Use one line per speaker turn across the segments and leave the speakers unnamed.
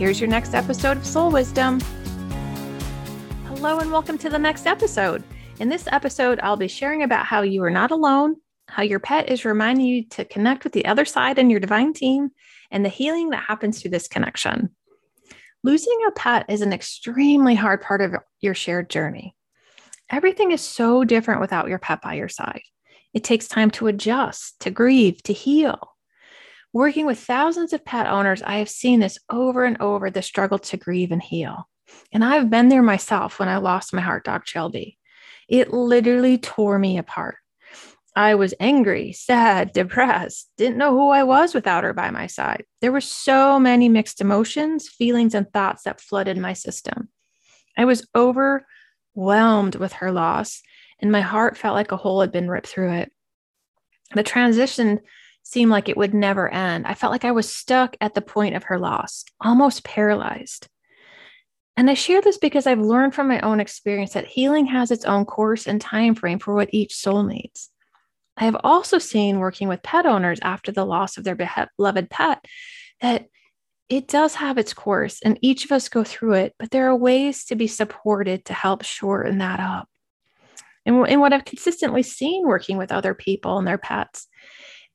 Here's your next episode of Soul Wisdom. Hello, and welcome to the next episode. In this episode, I'll be sharing about how you are not alone, how your pet is reminding you to connect with the other side and your divine team, and the healing that happens through this connection. Losing a pet is an extremely hard part of your shared journey. Everything is so different without your pet by your side. It takes time to adjust, to grieve, to heal. Working with thousands of pet owners, I have seen this over and over the struggle to grieve and heal. And I've been there myself when I lost my heart dog, Shelby. It literally tore me apart. I was angry, sad, depressed, didn't know who I was without her by my side. There were so many mixed emotions, feelings, and thoughts that flooded my system. I was overwhelmed with her loss, and my heart felt like a hole had been ripped through it. The transition seemed like it would never end. I felt like I was stuck at the point of her loss, almost paralyzed. And I share this because I've learned from my own experience that healing has its own course and time frame for what each soul needs. I have also seen working with pet owners after the loss of their beloved pet that it does have its course and each of us go through it, but there are ways to be supported to help shorten that up. And, and what I've consistently seen working with other people and their pets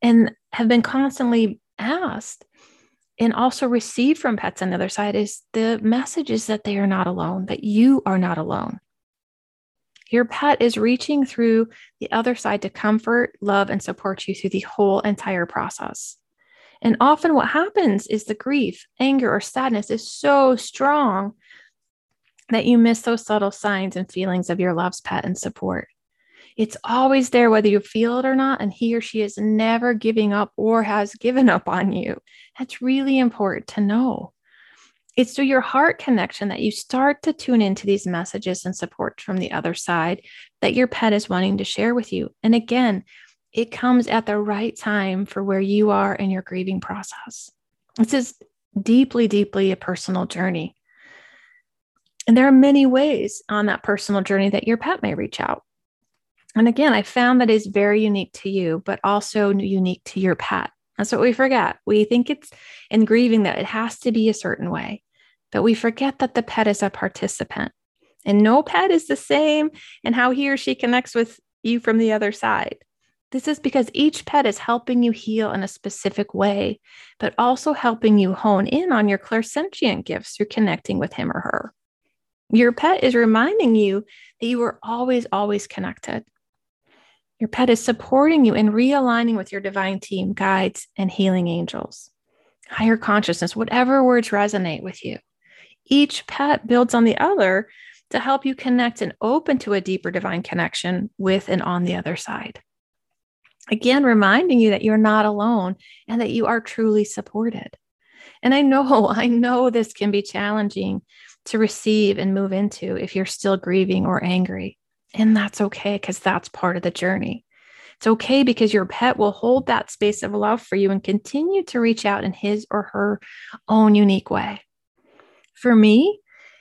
and have been constantly asked and also received from pets on the other side is the message is that they are not alone, that you are not alone. Your pet is reaching through the other side to comfort, love, and support you through the whole entire process. And often, what happens is the grief, anger, or sadness is so strong that you miss those subtle signs and feelings of your love's pet and support. It's always there, whether you feel it or not. And he or she is never giving up or has given up on you. That's really important to know. It's through your heart connection that you start to tune into these messages and support from the other side that your pet is wanting to share with you. And again, it comes at the right time for where you are in your grieving process. This is deeply, deeply a personal journey. And there are many ways on that personal journey that your pet may reach out. And again, I found that is very unique to you, but also unique to your pet. That's what we forget. We think it's in grieving that it has to be a certain way, but we forget that the pet is a participant and no pet is the same in how he or she connects with you from the other side. This is because each pet is helping you heal in a specific way, but also helping you hone in on your clairsentient gifts through connecting with him or her. Your pet is reminding you that you are always, always connected. Your pet is supporting you in realigning with your divine team, guides, and healing angels. Higher consciousness, whatever words resonate with you. Each pet builds on the other to help you connect and open to a deeper divine connection with and on the other side. Again, reminding you that you're not alone and that you are truly supported. And I know, I know this can be challenging to receive and move into if you're still grieving or angry. And that's okay because that's part of the journey. It's okay because your pet will hold that space of love for you and continue to reach out in his or her own unique way. For me,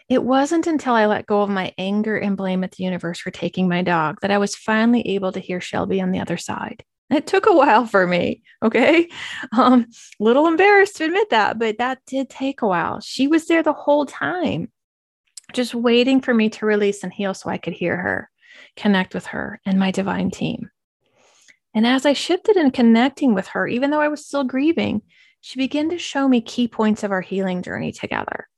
it wasn't until I let go of my anger and blame at the universe for taking my dog that I was finally able to hear Shelby on the other side. It took a while for me. Okay. Um, little embarrassed to admit that, but that did take a while. She was there the whole time, just waiting for me to release and heal so I could hear her connect with her and my divine team. And as I shifted in connecting with her, even though I was still grieving, she began to show me key points of our healing journey together.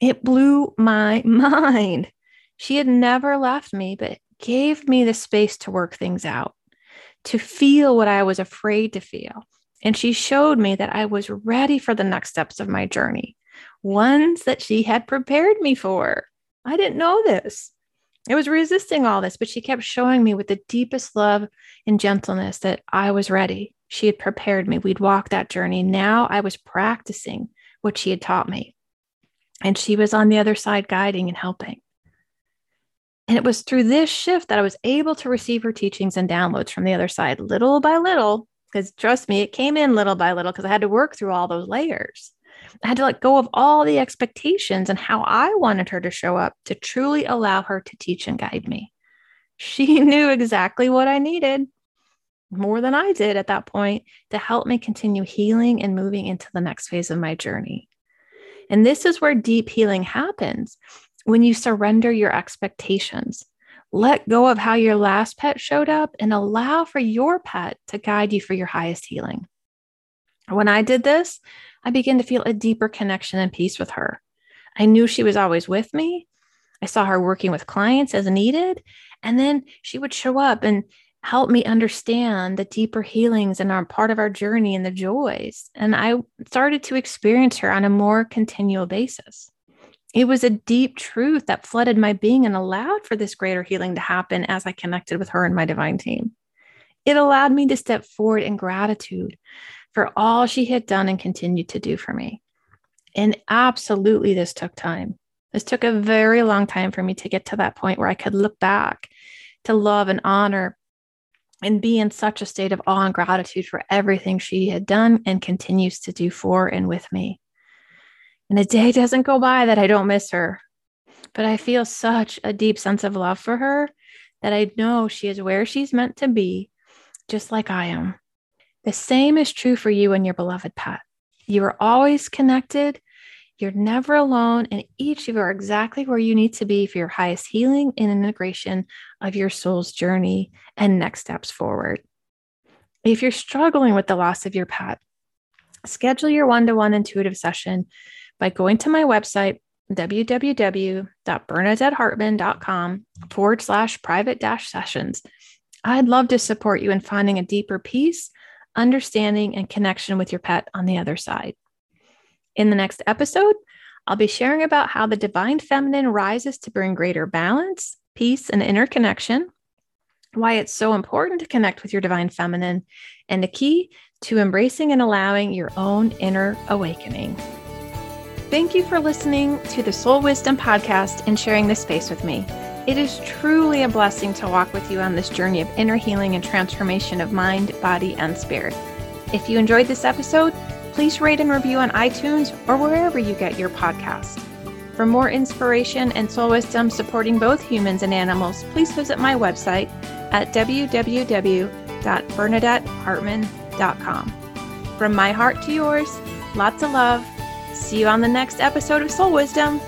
It blew my mind. She had never left me, but gave me the space to work things out, to feel what I was afraid to feel. And she showed me that I was ready for the next steps of my journey, ones that she had prepared me for. I didn't know this. I was resisting all this, but she kept showing me with the deepest love and gentleness that I was ready. She had prepared me. We'd walk that journey. Now I was practicing what she had taught me. And she was on the other side guiding and helping. And it was through this shift that I was able to receive her teachings and downloads from the other side little by little. Because trust me, it came in little by little because I had to work through all those layers. I had to let go of all the expectations and how I wanted her to show up to truly allow her to teach and guide me. She knew exactly what I needed more than I did at that point to help me continue healing and moving into the next phase of my journey. And this is where deep healing happens when you surrender your expectations. Let go of how your last pet showed up and allow for your pet to guide you for your highest healing. When I did this, I began to feel a deeper connection and peace with her. I knew she was always with me. I saw her working with clients as needed. And then she would show up and help me understand the deeper healings and our part of our journey and the joys. And I started to experience her on a more continual basis. It was a deep truth that flooded my being and allowed for this greater healing to happen as I connected with her and my divine team. It allowed me to step forward in gratitude for all she had done and continued to do for me. And absolutely, this took time. This took a very long time for me to get to that point where I could look back to love and honor and be in such a state of awe and gratitude for everything she had done and continues to do for and with me. And a day doesn't go by that I don't miss her, but I feel such a deep sense of love for her that I know she is where she's meant to be, just like I am. The same is true for you and your beloved pet. You are always connected. You're never alone, and each of you are exactly where you need to be for your highest healing and integration of your soul's journey and next steps forward. If you're struggling with the loss of your pet, schedule your one to one intuitive session by going to my website, www.bernadettehartman.com forward slash private dash sessions. I'd love to support you in finding a deeper peace understanding, and connection with your pet on the other side. In the next episode, I'll be sharing about how the divine feminine rises to bring greater balance, peace, and inner connection, why it's so important to connect with your divine feminine, and the key to embracing and allowing your own inner awakening. Thank you for listening to the Soul Wisdom Podcast and sharing this space with me. It is truly a blessing to walk with you on this journey of inner healing and transformation of mind, body, and spirit. If you enjoyed this episode, please rate and review on iTunes or wherever you get your podcast. For more inspiration and soul wisdom supporting both humans and animals, please visit my website at www.bernadettehartman.com. From my heart to yours, lots of love. See you on the next episode of Soul Wisdom.